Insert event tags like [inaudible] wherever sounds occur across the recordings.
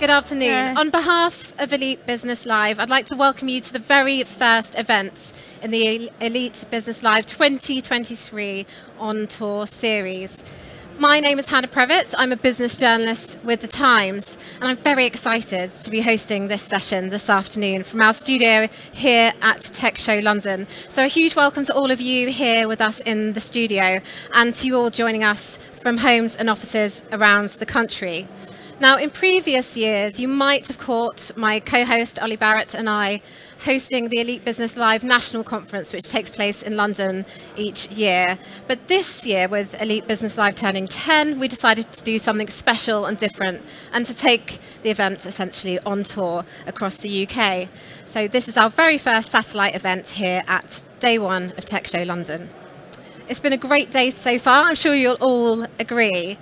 Good afternoon. Yeah. On behalf of Elite Business Live, I'd like to welcome you to the very first event in the Elite Business Live 2023 on tour series. My name is Hannah Prevett. I'm a business journalist with The Times, and I'm very excited to be hosting this session this afternoon from our studio here at Tech Show London. So, a huge welcome to all of you here with us in the studio, and to you all joining us from homes and offices around the country. Now, in previous years, you might have caught my co host Ollie Barrett and I hosting the Elite Business Live National Conference, which takes place in London each year. But this year, with Elite Business Live turning 10, we decided to do something special and different and to take the event essentially on tour across the UK. So, this is our very first satellite event here at day one of Tech Show London. It's been a great day so far, I'm sure you'll all agree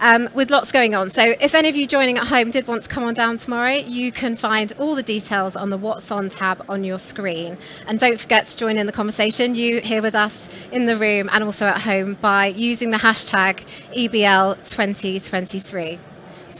um, with lots going on. So if any of you joining at home did want to come on down tomorrow, you can find all the details on the What's On tab on your screen. And don't forget to join in the conversation, you here with us in the room and also at home by using the hashtag EBL2023.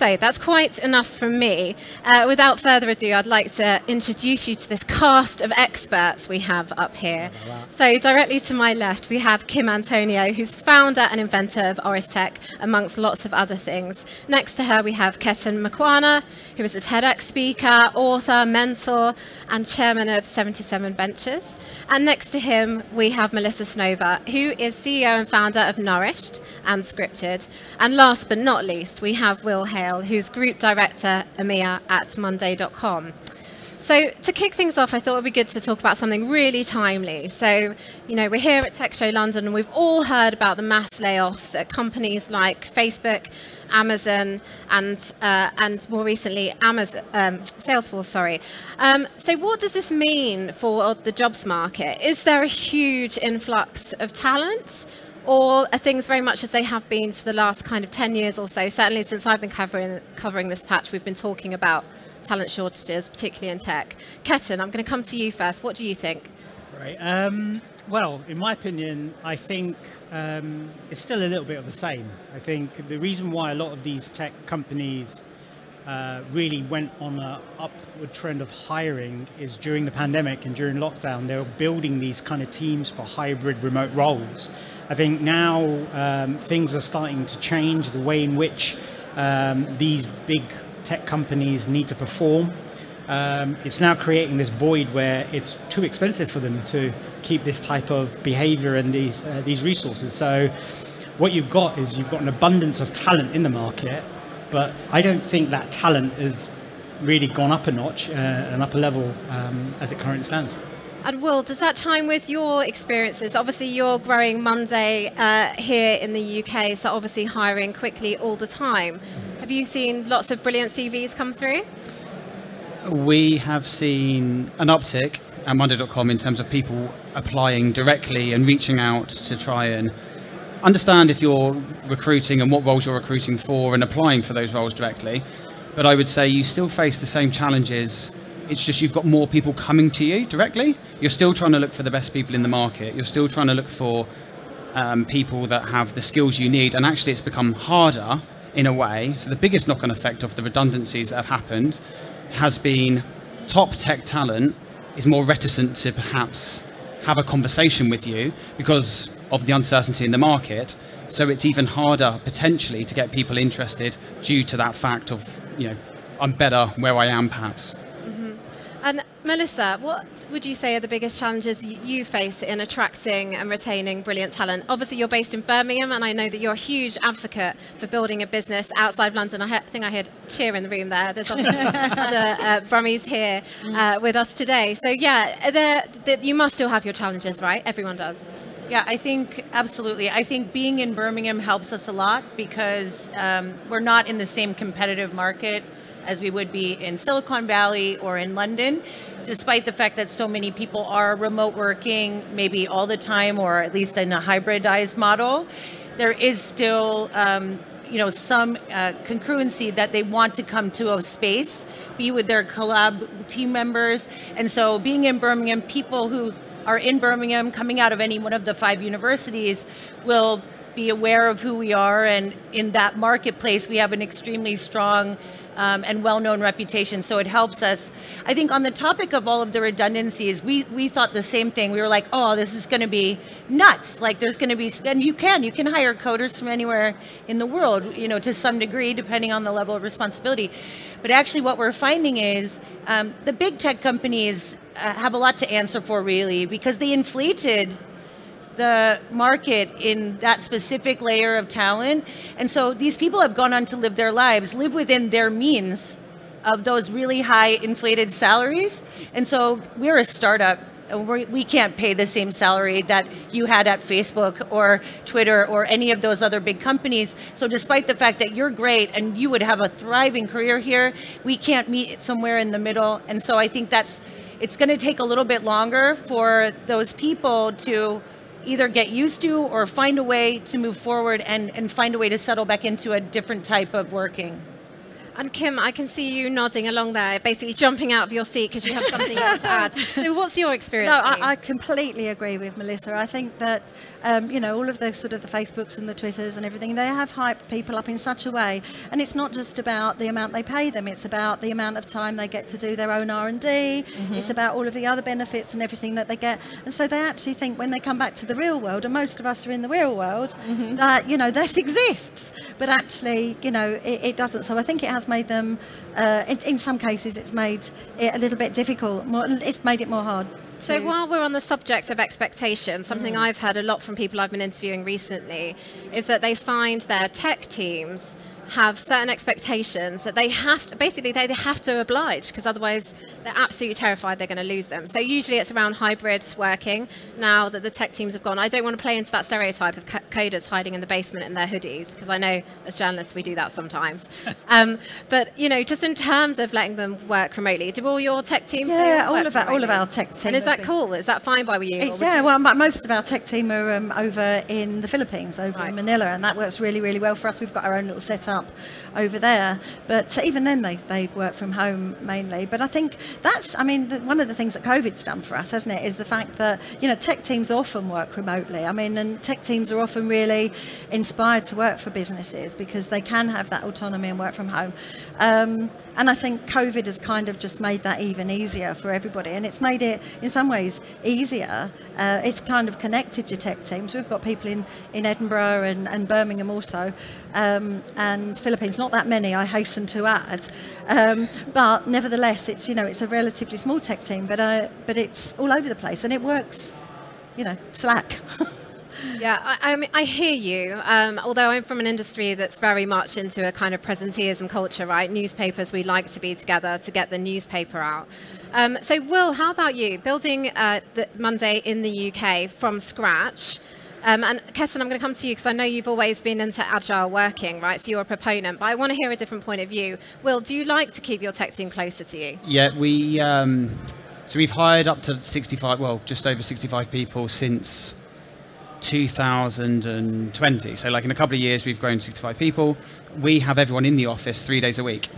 So that's quite enough from me. Uh, without further ado, I'd like to introduce you to this cast of experts we have up here. So directly to my left, we have Kim Antoniou, who's founder and inventor of Auris Tech, amongst lots of other things. Next to her, we have Ketan Makwana, who is a TEDx speaker, author, mentor, and chairman of 77 Ventures. And next to him, we have Melissa Snover, who is CEO and founder of Nourished and Scripted. And last but not least, we have Will Hale who's Group Director EMEA at Monday.com. So, to kick things off, I thought it would be good to talk about something really timely. So, you know, we're here at Tech Show London and we've all heard about the mass layoffs at companies like Facebook, Amazon, and, uh, and more recently, Amazon, um, Salesforce, sorry. Um, so, what does this mean for the jobs market? Is there a huge influx of talent? Or are things very much as they have been for the last kind of 10 years or so? Certainly since I've been covering, covering this patch, we've been talking about talent shortages, particularly in tech. Ketan, I'm going to come to you first. What do you think? Right. Um, well, in my opinion, I think um, it's still a little bit of the same. I think the reason why a lot of these tech companies uh, really went on an upward trend of hiring is during the pandemic and during lockdown, they were building these kind of teams for hybrid remote roles. I think now um, things are starting to change the way in which um, these big tech companies need to perform. Um, it's now creating this void where it's too expensive for them to keep this type of behavior and these uh, these resources. So, what you've got is you've got an abundance of talent in the market, but I don't think that talent has really gone up a notch, uh, an upper level um, as it currently stands. And Will, does that chime with your experiences? Obviously, you're growing Monday uh, here in the UK, so obviously hiring quickly all the time. Have you seen lots of brilliant CVs come through? We have seen an uptick at Monday.com in terms of people applying directly and reaching out to try and understand if you're recruiting and what roles you're recruiting for and applying for those roles directly. But I would say you still face the same challenges it's just you've got more people coming to you directly. You're still trying to look for the best people in the market. You're still trying to look for um, people that have the skills you need. And actually, it's become harder in a way. So, the biggest knock on effect of the redundancies that have happened has been top tech talent is more reticent to perhaps have a conversation with you because of the uncertainty in the market. So it's even harder potentially to get people interested due to that fact of, you know, I'm better where I am perhaps. And Melissa, what would you say are the biggest challenges you face in attracting and retaining brilliant talent? Obviously, you're based in Birmingham, and I know that you're a huge advocate for building a business outside of London. I think I heard cheer in the room there. There's [laughs] other uh, Brummies here uh, with us today. So, yeah, you must still have your challenges, right? Everyone does. Yeah, I think absolutely. I think being in Birmingham helps us a lot because um, we're not in the same competitive market as we would be in Silicon Valley or in London, despite the fact that so many people are remote working, maybe all the time, or at least in a hybridized model. There is still, um, you know, some uh, congruency that they want to come to a space, be with their collab team members, and so being in Birmingham, people who are in Birmingham, coming out of any one of the five universities, will be aware of who we are, and in that marketplace, we have an extremely strong um, and well-known reputation. So it helps us. I think on the topic of all of the redundancies, we we thought the same thing. We were like, oh, this is going to be nuts. Like there's going to be, and you can you can hire coders from anywhere in the world, you know, to some degree, depending on the level of responsibility. But actually, what we're finding is um, the big tech companies uh, have a lot to answer for, really, because they inflated the market in that specific layer of talent. And so these people have gone on to live their lives, live within their means of those really high inflated salaries. And so we're a startup. and we're- We can't pay the same salary that you had at Facebook or Twitter or any of those other big companies. So, despite the fact that you're great and you would have a thriving career here, we can't meet somewhere in the middle. And so, I think that's it's going to take a little bit longer for those people to either get used to or find a way to move forward and, and find a way to settle back into a different type of working. And Kim, I can see you nodding along there, basically jumping out of your seat because you have something you want to [laughs] add. So, what's your experience? No. I, I completely agree with Melissa. I think that um, you know all of the sort of the Facebooks and the Twitters and everything they have hyped people up in such a way, and it's not just about the amount they pay them. It's about the amount of time they get to do their own R and D. It's about all of the other benefits and everything that they get. And so they actually think when they come back to the real world, and most of us are in the real world, that you know this [laughs] exists, but actually you know it, it doesn't. So I think it has made them. Uh, in, in some cases, it's made it a little bit difficult. More, it's made it more hard. So to- while we're on the subject of expectations, something I've heard a lot from people I've been interviewing recently is that they find their tech teams have certain expectations that they have to, basically they, they have to oblige because otherwise they're absolutely terrified they're going to lose them. So usually it's around hybrid working. Now that the tech teams have gone, I don't want to play into that stereotype of coders hiding in the basement in their hoodies because I know as journalists we do that sometimes. [laughs] um, but you know, just in terms of letting them work remotely, do all your tech teams? Yeah, all work of our- all of our tech teams. And is that cool? Is that fine by you? or It's, would yeah, you- well, mo- most of our tech team are um, over in the Philippines, over Right. in Manila, and that works really, really well for us. We've got our own little setup over there, but even then, they, they work from home mainly. But I think that's, I mean, the, one of the things that COVID's done for us, hasn't it, is the fact that you know tech teams often work remotely. I mean, and tech teams are often really inspired to work for businesses because they can have that autonomy and work from home. Um, and I think COVID has kind of just made that even easier for everybody, and it's made it in some ways easier. Uh, it's kind of connected your tech teams. We've got people in, in Edinburgh and, and Birmingham also, um, and Philippines. Not that many, I hasten to add, um, but nevertheless, it's you know it's a relatively small tech team, but uh, but it's all over the place, and it works. You know, Slack. [laughs] Yeah, I, I, mean, I hear you. Um, although I'm from an industry that's very much into a kind of presenteeism culture, right? Newspapers, we like to be together to get the newspaper out. Um, so, Will, how about you? Building uh, the Monday in the UK from scratch. Um, and Ketan, I'm going to come to you because I know you've always been into agile working, right? So you're a proponent, but I want to hear a different point of view. Will, do you like to keep your tech team closer to you? Yeah, we um, so we've hired up to 65, well, just over 65 people since 2020. So, like in a couple of years, we've grown 65 people. We have everyone in the office three days a week.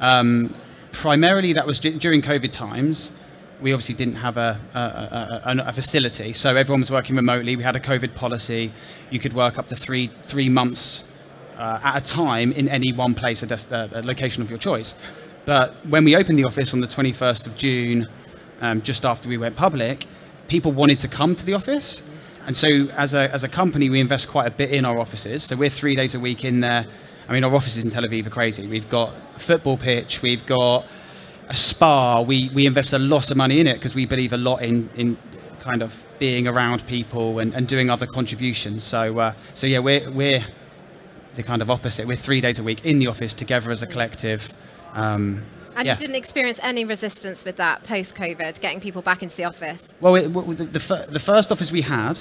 Um, primarily, that was d- during COVID times. We obviously didn't have a, a, a, a, facility, so everyone was working remotely. We had a COVID policy. You could work up to three three months uh, at a time in any one place, a, des- a location of your choice. But when we opened the office on the 21st of June, um, just after we went public, people wanted to come to the office. And so, as a, as a company, we invest quite a bit in our offices. So, we're three days a week in there. I mean, our offices in Tel Aviv are crazy. We've got a football pitch, we've got a spa. We, we invest a lot of money in it because we believe a lot in, in kind of being around people and, and doing other contributions. So, uh, so yeah, we're, we're the kind of opposite. We're three days a week in the office together as a collective. Um, And yeah. you didn't experience any resistance with that post COVID, getting people back into the office? Well, it, the, the, the first office we had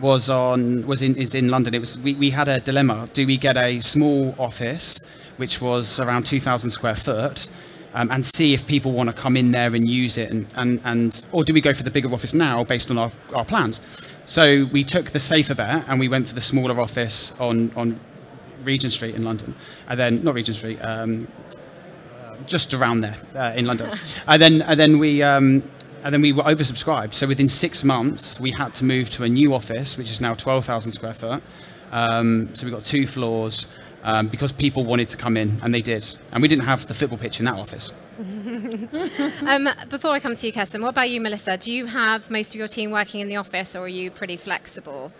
was on was in is in London. It was we, we had a dilemma. Do we get a small office, which was around two thousand square foot, um, and see if people want to come in there and use it, and, and, and or do we go for the bigger office now based on our, our plans? So we took the safer bet and we went for the smaller office on on Regent Street in London, and then not Regent Street. Um, just around there uh, in London, [laughs] and then and then we um, and then we were oversubscribed. So within six months, we had to move to a new office, which is now twelve thousand square foot. Um, so we've got two floors um, because people wanted to come in, and they did. And we didn't have the football pitch in that office. [laughs] um, before I come to you, Ketan, what about you, Melissa? Do you have most of your team working in the office, or are you pretty flexible?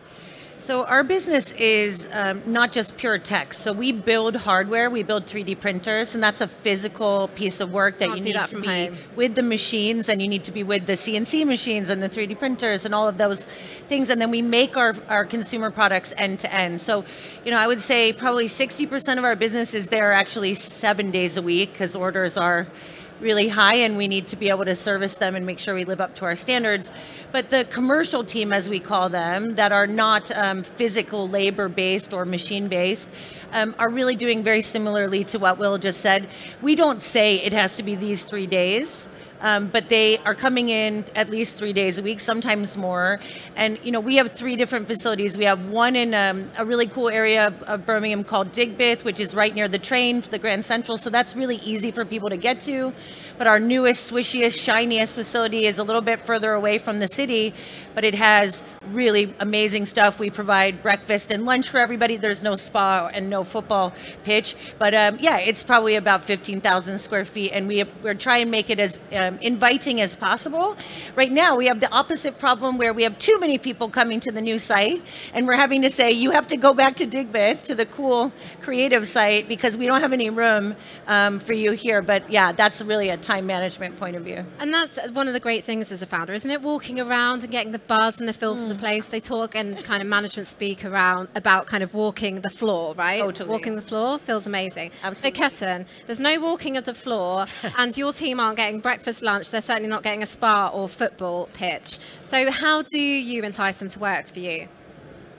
So our business is um, not just pure tech. So we build hardware, we build 3D printers, and that's a physical piece of work that you need that to be home. with the machines, and you need to be with the CNC machines and the 3D printers and all of those things. And then we make our, our consumer products end to end. So, you know, I would say probably 60% of our business is there actually seven days a week because orders are really high and we need to be able to service them and make sure we live up to our standards. But the commercial team, as we call them, that are not um, physical labor based or machine based, um, are really doing very similarly to what Will just said. We don't say it has to be these three days. Um, but they are coming in at least three days a week, sometimes more. And you know, we have three different facilities. We have one in um, a really cool area of, of Birmingham called Digbeth, which is right near the train, the Grand Central. So that's really easy for people to get to. But our newest, swishiest, shiniest facility is a little bit further away from the city, but it has really amazing stuff. We provide breakfast and lunch for everybody. There's no spa and no football pitch, but um, yeah, it's probably about 15,000 square feet, and we we're trying to make it as um, inviting as possible. Right now, we have the opposite problem where we have too many people coming to the new site, and we're having to say you have to go back to Digbeth to the cool creative site because we don't have any room um, for you here. But yeah, that's really a time management point of view. And that's one of the great things as a founder, isn't it? Walking around and getting the buzz and the feel for the place. They talk and kind of management speak around about kind of walking the floor, right? Oh, totally. Walking the floor feels amazing. Absolutely. So, Ketan, there's no walking of the floor, [laughs] and your team aren't getting breakfast, lunch. They're certainly not getting a spa or football pitch. So, how do you entice them to work for you?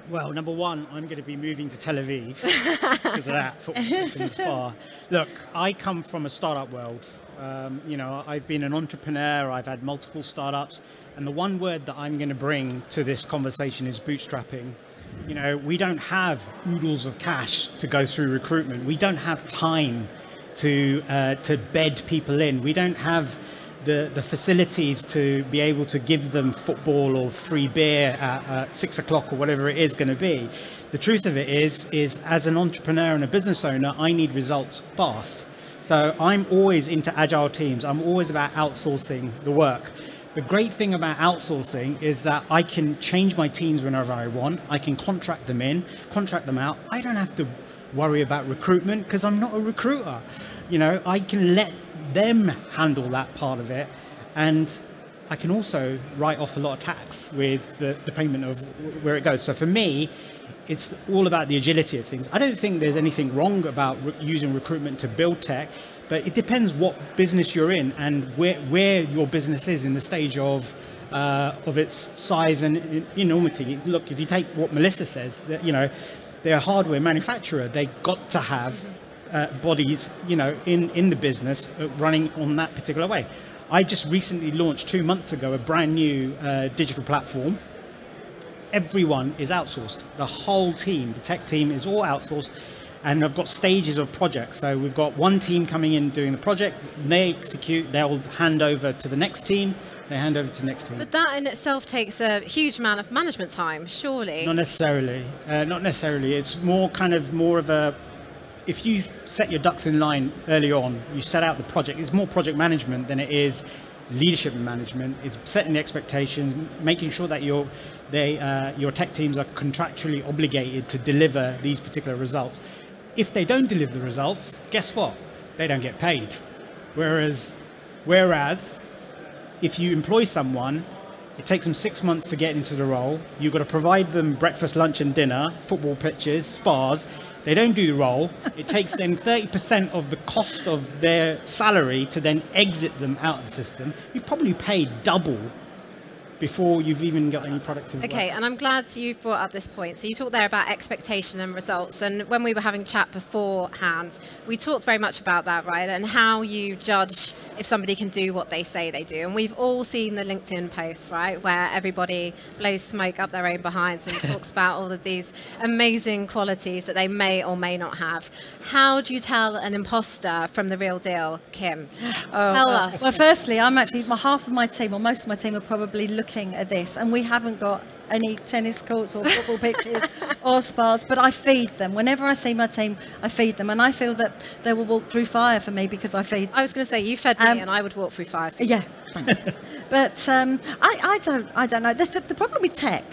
Well, number one, I'm going to be moving to Tel Aviv [laughs] because of that football pitch and spa. Look, I come from a startup world. Um, you know, I've been an entrepreneur. I've had multiple startups, and the one word that I'm going to bring to this conversation is bootstrapping. You know, we don't have oodles of cash to go through recruitment. We don't have time to uh, to bed people in. We don't have the, the facilities to be able to give them football or free beer at uh, six o'clock or whatever it is going to be. The truth of it is, is as an entrepreneur and a business owner, I need results fast. So I'm always into agile teams. I'm always about outsourcing the work. The great thing about outsourcing is that I can change my teams whenever I want. I can contract them in, contract them out. I don't have to worry about recruitment because I'm not a recruiter. You know, I can let them handle that part of it. And I can also write off a lot of tax with the, the payment of where it goes. So for me, it's all about the agility of things. I don't think there's anything wrong about re- using recruitment to build tech, but it depends what business you're in and where, where your business is in the stage of uh, of its size and enormity. Look, if you take what Melissa says, that you know, they're a hardware manufacturer. They've got to have uh, bodies, you know, in in the business uh, running on that particular way. I just recently launched two months ago a brand new uh, digital platform everyone is outsourced. The whole team, the tech team, is all outsourced. And I've got stages of projects. So we've got one team coming in doing the project. They execute. They'll hand over to the next team. They hand over to the next team. But that in itself takes a huge amount of management time, surely. Not necessarily. Uh, not necessarily. It's more kind of more of a. If you set your ducks in line early on, you set out the project. It's more project management than it is leadership and management. It's setting the expectations, making sure that your they uh, your tech teams are contractually obligated to deliver these particular results. If they don't deliver the results, guess what? They don't get paid. Whereas, whereas, if you employ someone, it takes them six months to get into the role. You've got to provide them breakfast, lunch, and dinner, football pitches, spas. They don't do the role. It takes them 30% of the cost of their salary to then exit them out of the system. You've probably paid double before you've even got any productivity. Okay, and I'm glad you've brought up this point. So you talked there about expectation and results, and when we were having chat beforehand, we talked very much about that, right? And how you judge if somebody can do what they say they do. And we've all seen the LinkedIn posts, right, where everybody blows smoke up their own behinds and talks [laughs] about all of these amazing qualities that they may or may not have. How do you tell an imposter from the real deal, Kim? Oh, tell uh, us. Well, firstly, I'm actually my half of my team, or most of my team, are probably looking at this, and we haven't got any tennis courts or football pitches [laughs] or spas, but I feed them. Whenever I see my team, I feed them, and I feel that they will walk through fire for me because I feed. I was going to say you fed me, Um, and I would walk through fire. for you. Yeah, [laughs] but um, I, I don't, I don't know. The, the, the problem with tech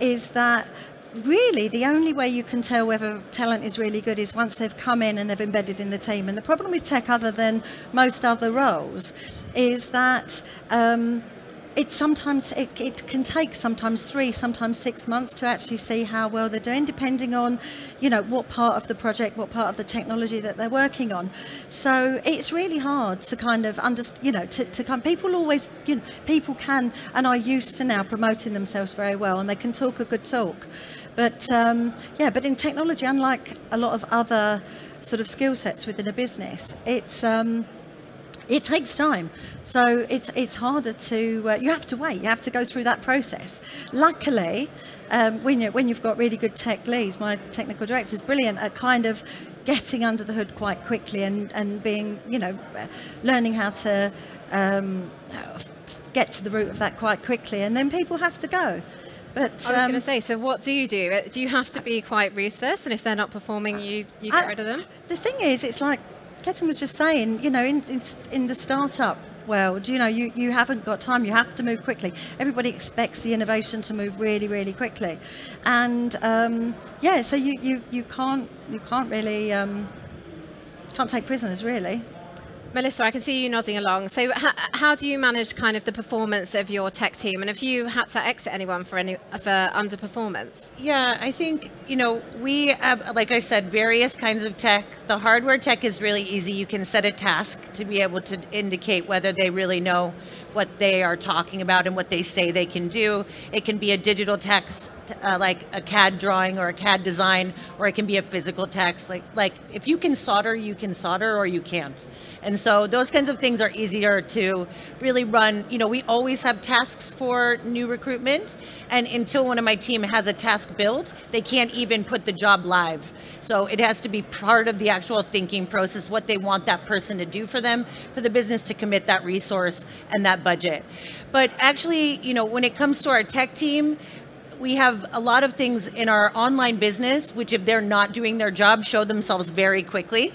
is that really the only way you can tell whether talent is really good is once they've come in and they've embedded in the team. And the problem with tech, other than most other roles, is that. Um, it sometimes it, it can take sometimes three sometimes six months to actually see how well they're doing depending on you know what part of the project what part of the technology that they're working on. So it's really hard to kind of understand you know to, to people always you know people can and are used to now promoting themselves very well and they can talk a good talk. But um, yeah but in technology unlike a lot of other sort of skill sets within a business it's um, it takes time, so it's it's harder to. Uh, you have to wait. You have to go through that process. Luckily, um, when you when you've got really good tech leads, my technical director is brilliant at kind of getting under the hood quite quickly and and being you know learning how to um, get to the root of that quite quickly, and then people have to go. But I was um, going to say, so what do you do? Uh, Do you have to be quite ruthless, and if they're not performing, you you get I- rid of them? The thing is, it's like Ketan was just saying, you know, in, in, in the startup world, you know, you, you haven't got time, you have to move quickly. Everybody expects the innovation to move really, really quickly. And um, yeah, so you, you, you can't you can't really um, can't take prisoners really. Melissa, I can see you nodding along. So, h- how do you manage kind of the performance of your tech team, and have you had to exit anyone for any for underperformance? Yeah, I think, you know, we have, like I said, various kinds of tech. The hardware tech is really easy. You can set a task to be able to indicate whether they really know what they are talking about and what they say they can do. It can be a digital text. Uh, like a CAD drawing or a CAD design, or it can be a physical text. Like, like if you can solder, you can solder, or you can't. And so those kinds of things are easier to really run. You know, we always have tasks for new recruitment, and until one of my team has a task built, they can't even put the job live. So it has to be part of the actual thinking process, what they want that person to do for them, for the business to commit that resource and that budget. But actually, you know, when it comes to our tech team, we have a lot of things in our online business, which if they're not doing their job, show themselves very quickly.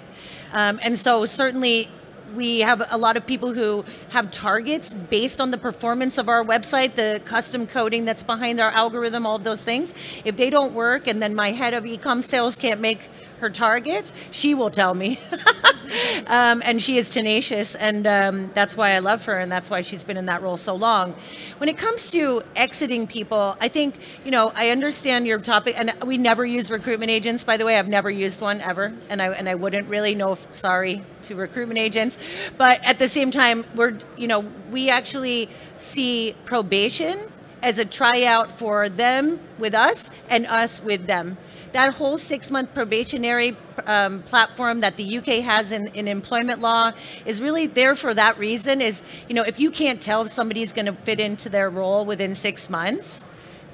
Um, and so certainly we have a lot of people who have targets based on the performance of our website, the custom coding that's behind our algorithm, all of those things. If they don't work and then my head of ecom sales can't make her target, she will tell me. [laughs] um, and she is tenacious, and um, that's why I love her, and that's why she's been in that role so long. When it comes to exiting people, I think, you know, I understand your topic, and we never use recruitment agents, by the way. I've never used one ever, and I, and I wouldn't really know, if, sorry to recruitment agents. But at the same time, we're, you know, we actually see probation as a tryout for them with us and us with them that whole six month probationary um, platform that the UK has in, in employment law is really there for that reason is you know if you can't tell if somebody's going to fit into their role within six months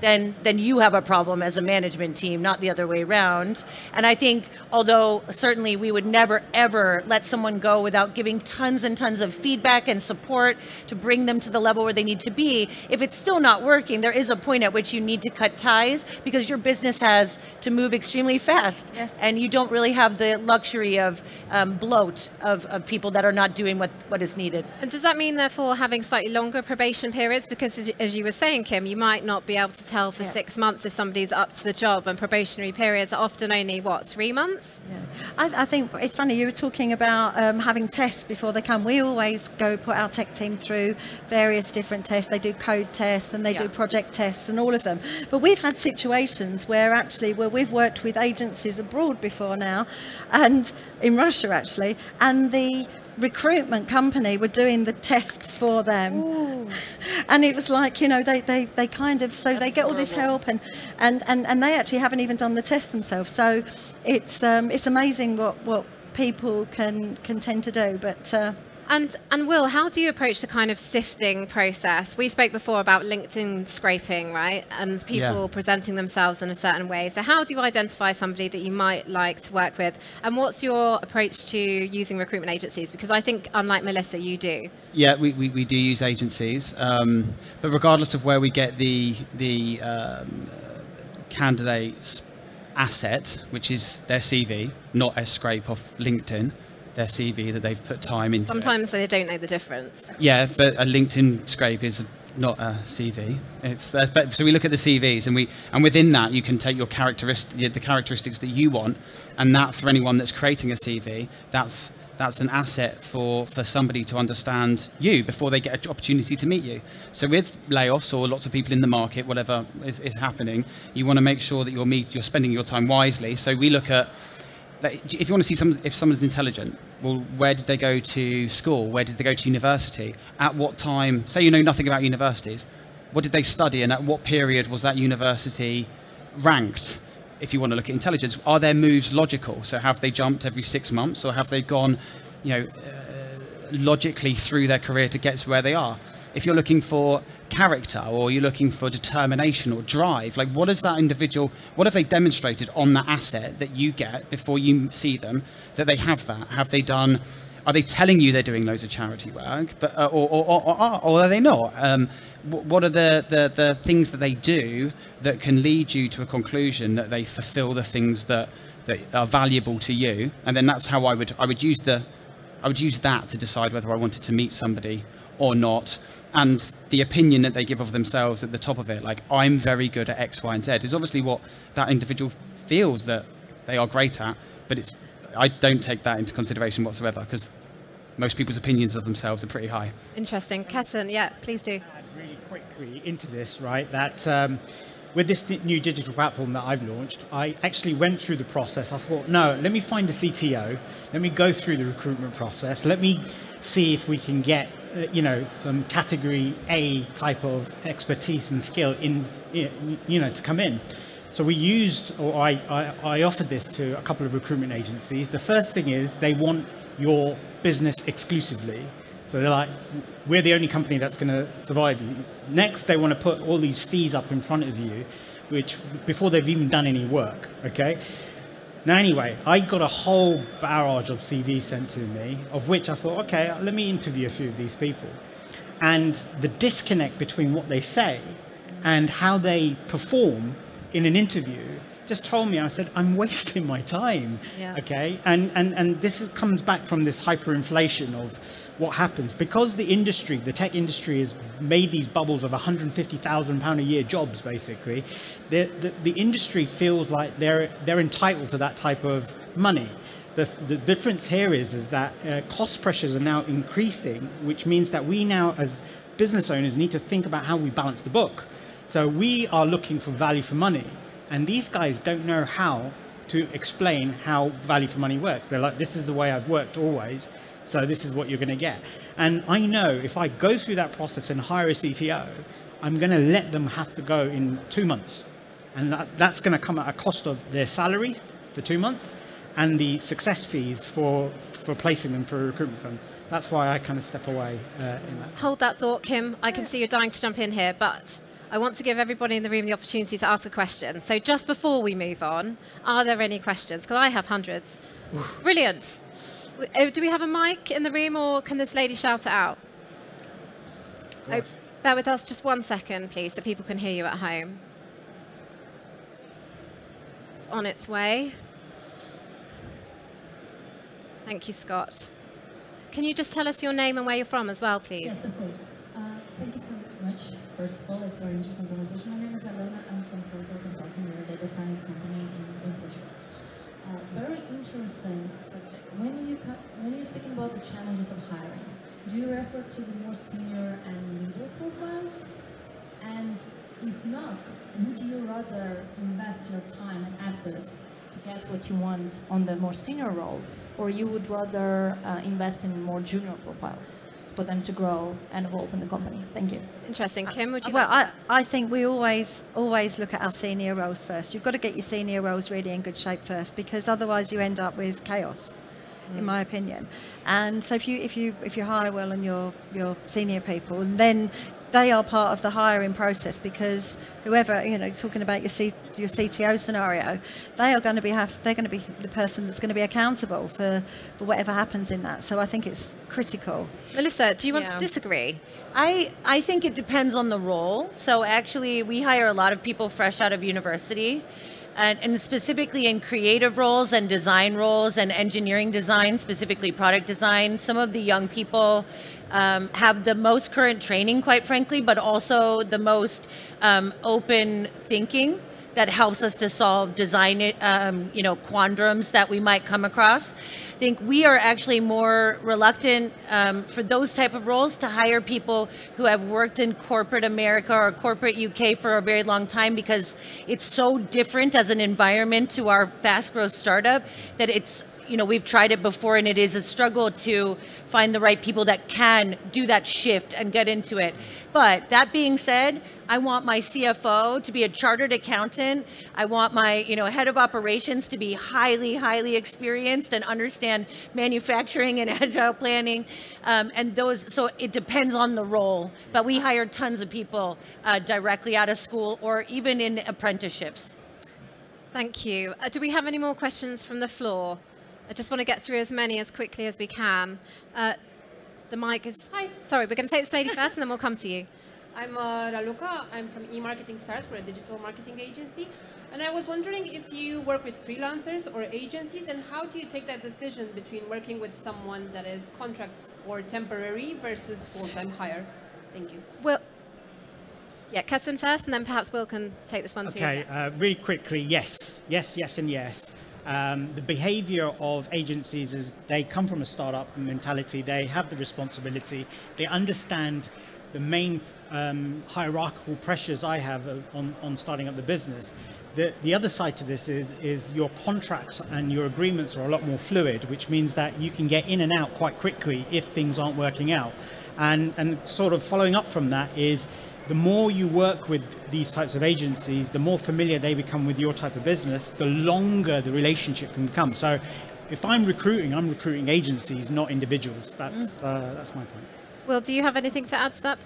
then then you have a problem as a management team, not the other way around. And I think although certainly we would never ever let someone go without giving tons and tons of feedback and support to bring them to the level where they need to be, if it's still not working, there is a point at which you need to cut ties because your business has to move extremely fast, Yeah. and you don't really have the luxury of um, bloat of, of people that are not doing what, what is needed. And does that mean, therefore, having slightly longer probation periods? Because, as, as you were saying, Kim, you might not be able to tell for Yeah. six months if somebody's up to the job, and probationary periods are often only, what, three months? Yeah. I, I think it's funny you were talking about um, having tests before they come. We always go put our tech team through various different tests. They do code tests and they do project tests and all of them. But we've had situations where actually where we've worked with agencies abroad before now, and in Russia actually, and the recruitment company were doing the tests for them. And it was like you know they, they, they kind of so they get all this help and, and, and, and they actually haven't even done the test themselves. So it's um, it's amazing what, what people can can tend to do. But uh, And and Will, how do you approach the kind of sifting process? We spoke before about LinkedIn scraping, right? And people Yeah. presenting themselves in a certain way. So how do you identify somebody that you might like to work with? And what's your approach to using recruitment agencies? Because I think unlike Melissa, you do. Yeah, we, we, we do use agencies, um, but regardless of where we get the the um, candidate's asset, which is their CV, not a scrape off LinkedIn, their CV that they've put time into. it. Sometimes they don't know the difference. Yeah, but a LinkedIn scrape is not a CV. It's so we look at the CVs and we and within that you can take your characteristic the characteristics that you want, and that for anyone that's creating a CV, that's that's an asset for, for somebody to understand you before they get an opportunity to meet you. So with layoffs or lots of people in the market, whatever is, is happening, you want to make sure that you're meet, you're spending your time wisely. So we look at like, if you want to see some, if someone's intelligent, well, where did they go to school? Where did they go to university? At what time? Say you know nothing about universities. What did they study, and at what period was that university ranked? If you want to look at intelligence, are their moves logical? So have they jumped every six months, or have they gone, you know, uh, logically through their career to get to where they are? If you're looking for character or you're looking for determination or drive, like what is that individual, what have they demonstrated on that asset that you get before you see them that they have that? Have they done, are they telling you they're doing loads of charity work, but, uh, or, or, or, or, are they not? Um, what are the, the, the things that they do that can lead you to a conclusion that they fulfill the things that, that are valuable to you? And then that's how I would, I would use the, I would use that to decide whether I wanted to meet somebody or not. And the opinion that they give of themselves at the top of it, like I'm very good at X, Y, and Z, is obviously what that individual feels that they are great at. But it's I don't take that into consideration whatsoever because most people's opinions of themselves are pretty high. Interesting. Ketan, yeah, please do. add really quickly into this, right? That um, with this new digital platform that I've launched, I actually went through the process. I thought, no, let me find a CTO. Let me go through the recruitment process. Let me see if we can get, uh, you know, some category A type of expertise and skill in, you know, to come in. So we used, or I, I, I offered this to a couple of recruitment agencies. The first thing is they want your business exclusively. So they're like, we're the only company that's going to survive you. Next, they want to put all these fees up in front of you, which before they've even done any work. Okay. Now, anyway, I got a whole barrage of CVs sent to me, of which I thought, okay, let me interview a few of these people. And the disconnect between what they say and how they perform in an interview just told me, I said, I'm [laughs] wasting my time. Yeah. Okay. And, and, and this is, comes back from this hyperinflation of what happens. Because the industry, the tech industry, has made these bubbles of 150,000 pound a year jobs, basically, the, the, the industry feels like they're, they're entitled to that type of money. The, the difference here is, is that uh, cost pressures are now increasing, which means that we now, as business owners, need to think about how we balance the book. So we are looking for value for money, and these guys don't know how to explain how value for money works. They're like, this is the way I've worked always, so this is what you're going to get. And I know if I go through that process and hire a CTO, I'm going to let them have to go in two months. And that, that's going to come at a cost of their salary for two months and the success fees for, for placing them for a recruitment firm. That's why I kind of step away uh, in that. Hold that thought, Kim. I can see you're dying to jump in here, but I want to give everybody in the room the opportunity to ask a question. So just before we move on, are there any questions? Because I have hundreds. Brilliant. Uh, Do we have a mic in the room, or can this lady shout it out? Oh, bear with us just one second, please, so people can hear you at home. It's on its way. Thank you, Scott. Can you just tell us your name and where you're from as well, please? Yes, of course. Uh, thank you so much. First of all, it's very interesting conversation. My name is Alona. I'm from Proso Consulting. A data science company in, in Portugal. Uh, very interesting subject. When you when you're speaking about the challenges of hiring, do you refer to the more senior and middle profiles? And if not, would you rather invest your time and efforts to get what you want on the more senior role, or you would rather uh, invest in more junior profiles for them to grow and evolve in the company? Thank you. Interesting. Kim, would you Well, I. I think we always always look at our senior roles first. You've got to get your senior roles really in good shape first because otherwise you end up with chaos. in mm. my opinion. And so if you if you if you hire well and your your senior people, and then they are part of the hiring process because whoever you know talking about your C, your CTO scenario, they are going to be have they're going to be the person that's going to be accountable for for whatever happens in that. So I think it's critical. Melissa, do you want Yeah. to disagree? I, I think it depends on the role. So actually, we hire a lot of people fresh out of university, and, and specifically in creative roles and design roles and engineering design, specifically product design. Some of the young people um, have the most current training, quite frankly, but also the most um, open thinking that helps us to solve design um, you know quandrums that we might come across. I think we are actually more reluctant um, for those type of roles to hire people who have worked in corporate america or corporate uk for a very long time because it's so different as an environment to our fast growth startup that it's you know we've tried it before and it is a struggle to find the right people that can do that shift and get into it. But that being said I want my CFO to be a chartered accountant. I want my, you know, head of operations to be highly, highly experienced and understand manufacturing and [laughs] agile planning. Um, and those, so it depends on the role. But we hire tons of people uh, directly out of school or even in apprenticeships. Thank you. Uh, do we have any more questions from the floor? I just want to get through as many as quickly as we can. Uh, the mic is. Hi. Sorry, we're going to take this lady first, and then we'll come to you. I'm uh, Raluca. I'm from eMarketing Stars. We're a digital marketing agency. And I was wondering if you work with freelancers or agencies, and how do you take that decision between working with someone that is contract or temporary versus full-time hire? Thank you. Well, Yeah, Ketan first, and then perhaps Will can take this one too. Okay, uh, really quickly, yes, yes, yes, and yes. Um, the behavior of agencies is they come from a startup mentality, they have the responsibility, they understand the main um, hierarchical pressures I have uh, on, on starting up the business. The, the other side to this is, is your contracts and your agreements are a lot more fluid, which means that you can get in and out quite quickly if things aren't working out. And, and sort of following up from that is the more you work with these types of agencies, the more familiar they become with your type of business, the longer the relationship can become. So if I'm recruiting, I'm recruiting agencies, not individuals. That's, uh, that's my point. Will, do you have anything to add to that?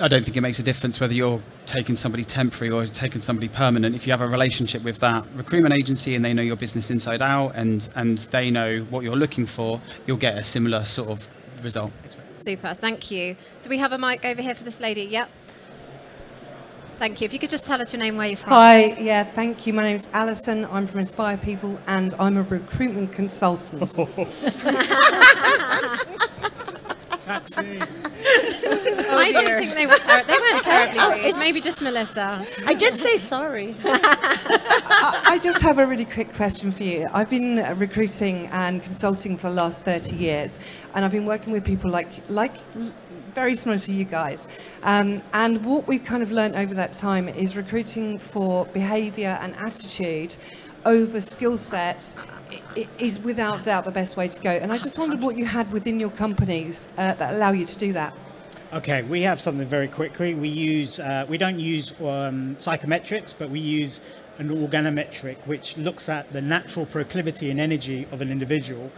I don't think it makes a difference whether you're taking somebody temporary or taking somebody permanent. If you have a relationship with that recruitment agency and they know your business inside out and, and they know what you're looking for, you'll get a similar sort of result. Super, thank you. Do we have a mic over here for this lady? Yep. Thank you. If you could just tell us your name, where you're from. Hi, yeah, thank you. My name is Alison. I'm from Inspire People and I'm a recruitment consultant. [laughs] Taxi. I didn't think they were ter- they weren't terribly rude. Maybe just Melissa. I did say sorry. [laughs] I, I just have a really quick question for you. I've been uh, recruiting and consulting for the last 30 years, and I've been working with people like, like very similar to you guys. Um, and what we've kind of learned over that time is recruiting for behaviour and attitude over skill sets i- i- is without doubt the best way to go. And I just wondered what you had within your companies uh, that allow you to do that. Okay, we have something very quickly. We use, uh, we don't use um, psychometrics, but we use an organometric, which looks at the natural proclivity and energy of an individual.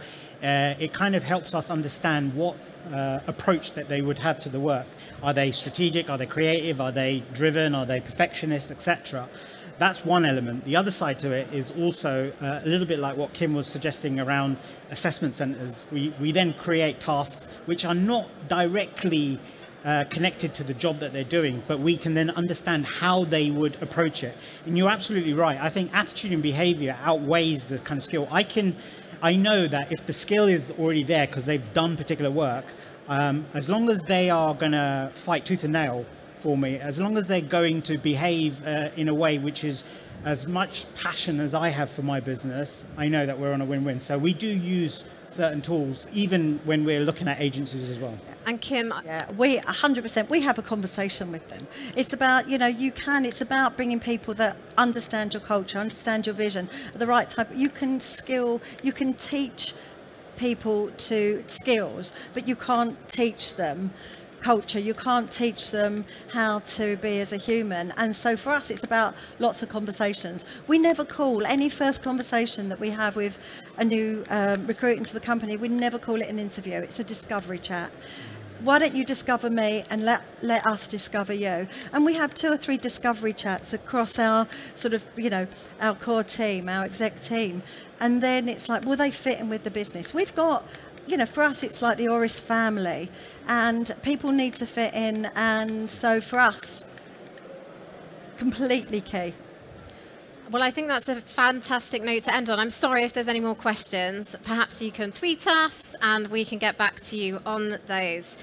Uh, it kind of helps us understand what uh, approach that they would have to the work. Are they strategic? Are they creative? Are they driven? Are they perfectionists, etc.? That's one element. The other side to it is also uh, a little bit like what Kim was suggesting around assessment centers. We, we then create tasks which are not directly uh, connected to the job that they're doing, but we can then understand how they would approach it. And you're absolutely right. I think attitude and behavior outweighs the kind of skill. I can, I know that if the skill is already there because they've done particular work, um, as long as they are going to fight tooth and nail for me, as long as they're going to behave uh, in a way which is as much passion as I have for my business, I know that we're on a win-win. So we do use certain tools, even when we're looking at agencies as well. And Kim, Yeah, we 100%. We have a conversation with them. It's about, you know, you can, it's about bringing people that understand your culture, understand your vision, the right type. You can skill, you can teach people to skills, but you can't teach them culture. You can't teach them how to be as a human. And so for us, it's about lots of conversations. We never call any first conversation that we have with a new um, recruit into the company, we never call it an interview. It's a discovery chat why don't you discover me and let, let us discover you? And we have two or three discovery chats across our sort of, you know, our core team, our exec team. And then it's like, will they fit in with the business? We've got, you know, for us, it's like the Auris family, and people need to fit in. And so for us, completely key. Well, I think that's a fantastic note to end on. I'm sorry if there's any more questions. Perhaps you can tweet us and we can get back to you on those.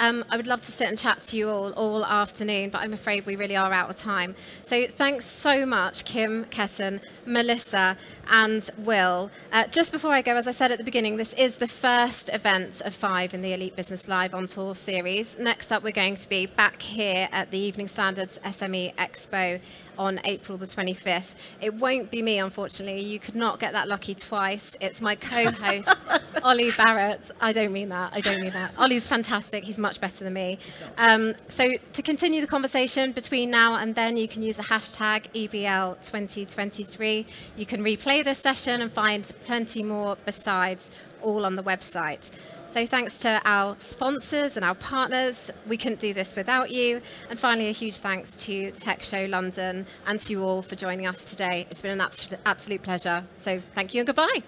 Um, I would love to sit and chat to you all all afternoon, but I'm afraid we really are out of time. So thanks so much, Kim, Ketan, Melissa, and Will. Uh, just before I go, as I said at the beginning, this is the first event of five in the Elite Business Live on Tour series. Next up, we're going to be back here at the Evening Standards SME Expo on April the 25th. It won't be me, unfortunately. You could not get that lucky twice. It's my co-host, [laughs] Ollie Barrett. I don't mean that. I don't mean that. Ollie's fantastic. He's much better than me. Um, so to continue the conversation between now and then, you can use the hashtag EBL2023. You can replay this session and find plenty more besides all on the website. So thanks to our sponsors and our partners. We couldn't do this without you. And finally, a huge thanks to Tech Show London and to you all for joining us today. It's been an absolute pleasure. So thank you and goodbye.